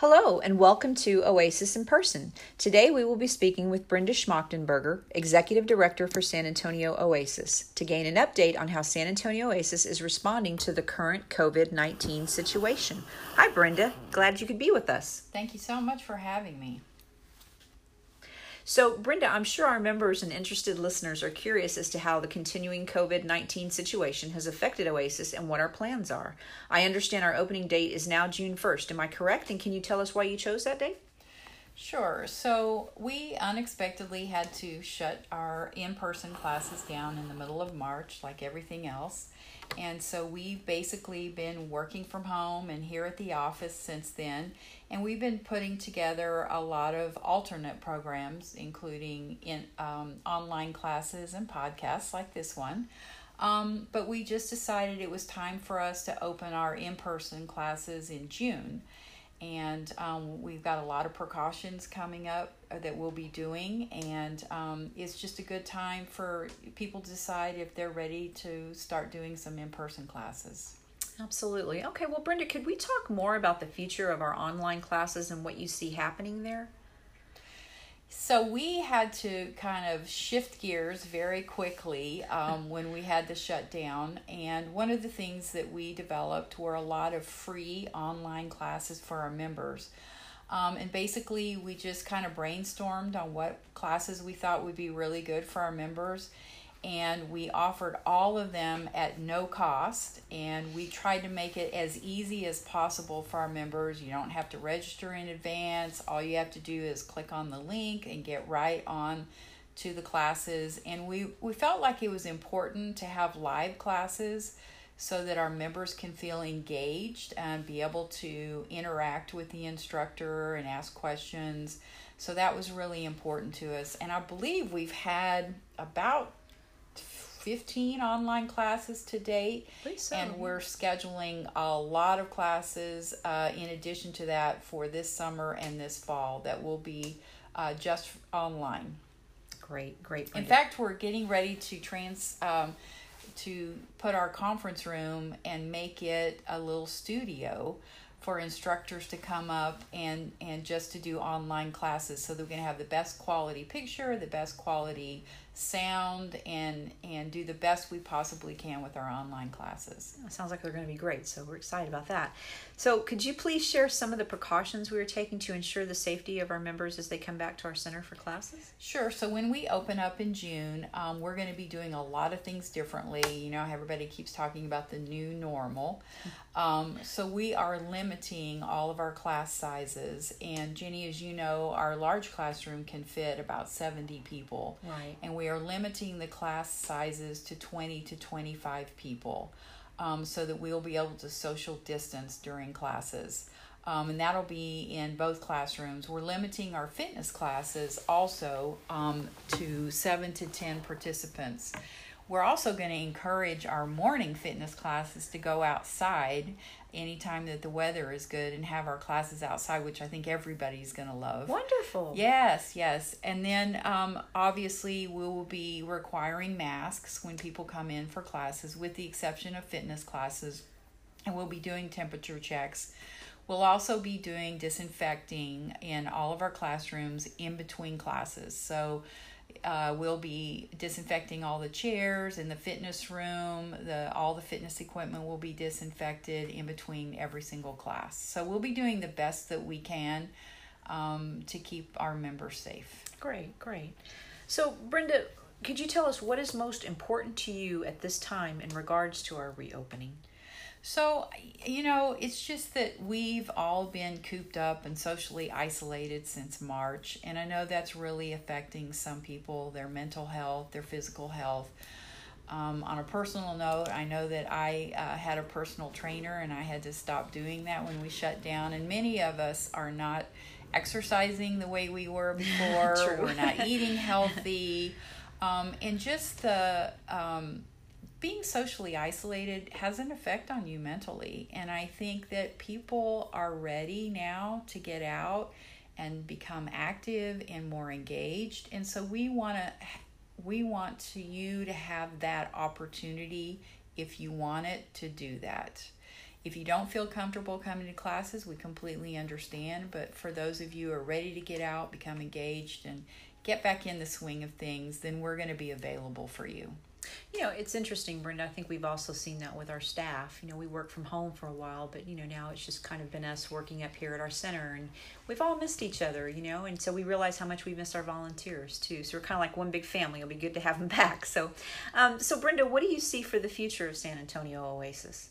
Hello, and welcome to Oasis in Person. Today we will be speaking with Brenda Schmachtenberger, Executive Director for San Antonio Oasis, to gain an update on how San Antonio Oasis is responding to the current COVID 19 situation. Hi, Brenda. Glad you could be with us. Thank you so much for having me. So, Brenda, I'm sure our members and interested listeners are curious as to how the continuing COVID 19 situation has affected Oasis and what our plans are. I understand our opening date is now June 1st. Am I correct? And can you tell us why you chose that date? Sure. So, we unexpectedly had to shut our in person classes down in the middle of March, like everything else. And so we've basically been working from home and here at the office since then. And we've been putting together a lot of alternate programs, including in um, online classes and podcasts like this one. Um, but we just decided it was time for us to open our in person classes in June and um, we've got a lot of precautions coming up uh, that we'll be doing and um, it's just a good time for people to decide if they're ready to start doing some in-person classes. Absolutely. Okay well brenda could we talk more about the future of our online classes and what you see happening there so we had to kind of shift gears very quickly um, when we had to shut down. And one of the things that we developed were a lot of free online classes for our members. Um, and basically, we just kind of brainstormed on what classes we thought would be really good for our members and we offered all of them at no cost and we tried to make it as easy as possible for our members. You don't have to register in advance. All you have to do is click on the link and get right on to the classes. And we we felt like it was important to have live classes so that our members can feel engaged and be able to interact with the instructor and ask questions. So that was really important to us. And i believe we've had about 15 online classes to date. So. And we're scheduling a lot of classes uh, in addition to that for this summer and this fall that will be uh, just online. Great, great. In fact, we're getting ready to trans. Um, to put our conference room and make it a little studio for instructors to come up and and just to do online classes so that we can have the best quality picture the best quality sound and and do the best we possibly can with our online classes. sounds like they're going to be great, so we're excited about that. So, could you please share some of the precautions we are taking to ensure the safety of our members as they come back to our center for classes? Sure. So, when we open up in June, um, we're going to be doing a lot of things differently. You know, everybody keeps talking about the new normal. Um, so, we are limiting all of our class sizes. And, Jenny, as you know, our large classroom can fit about 70 people. Right. And we we are limiting the class sizes to 20 to 25 people um, so that we'll be able to social distance during classes. Um, and that'll be in both classrooms. We're limiting our fitness classes also um, to seven to 10 participants. We're also going to encourage our morning fitness classes to go outside anytime that the weather is good and have our classes outside, which I think everybody's going to love. Wonderful. Yes, yes. And then um, obviously we will be requiring masks when people come in for classes, with the exception of fitness classes. And we'll be doing temperature checks. We'll also be doing disinfecting in all of our classrooms in between classes. So uh, we'll be disinfecting all the chairs in the fitness room. The all the fitness equipment will be disinfected in between every single class. So we'll be doing the best that we can um, to keep our members safe. Great, great. So Brenda, could you tell us what is most important to you at this time in regards to our reopening? So, you know, it's just that we've all been cooped up and socially isolated since March. And I know that's really affecting some people, their mental health, their physical health. Um, on a personal note, I know that I uh, had a personal trainer and I had to stop doing that when we shut down. And many of us are not exercising the way we were before, we're not eating healthy. Um, and just the. Um, being socially isolated has an effect on you mentally. And I think that people are ready now to get out and become active and more engaged. And so we want to we want to you to have that opportunity if you want it to do that. If you don't feel comfortable coming to classes, we completely understand. But for those of you who are ready to get out, become engaged, and get back in the swing of things, then we're going to be available for you. You know, it's interesting, Brenda. I think we've also seen that with our staff. You know, we work from home for a while, but, you know, now it's just kind of been us working up here at our center, and we've all missed each other, you know, and so we realize how much we miss our volunteers, too. So we're kind of like one big family. It'll be good to have them back. So, um, so Brenda, what do you see for the future of San Antonio Oasis?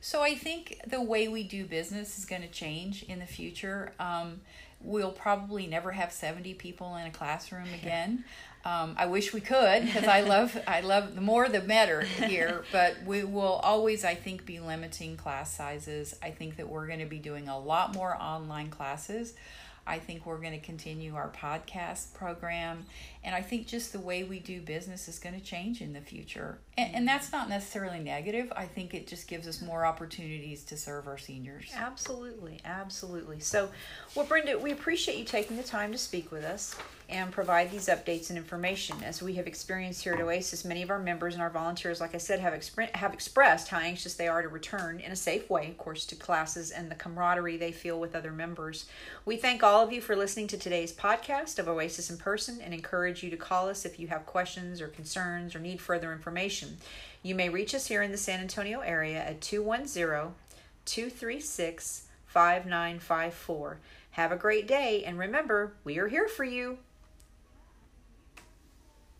So I think the way we do business is going to change in the future. Um, we'll probably never have 70 people in a classroom again. Um, I wish we could because I love I love the more the better here. But we will always, I think, be limiting class sizes. I think that we're going to be doing a lot more online classes. I think we're going to continue our podcast program. And I think just the way we do business is going to change in the future. And, and, that's not necessarily negative. I think it just gives us more opportunities to serve our seniors. Absolutely. Absolutely. So, well, Brenda, we appreciate you taking the time to speak with us and provide these updates and information. As we have experienced here at Oasis, many of our members and our volunteers, like I said, have, expre- have expressed how anxious they are to return in a safe way, of course, to classes and the camaraderie they feel with other members. We thank all of you for listening to today's podcast of Oasis in Person and encourage you to call us if you have questions or concerns or need further information. You may reach us here in the San Antonio area at 210 236 5954. Have a great day, and remember, we are here for you.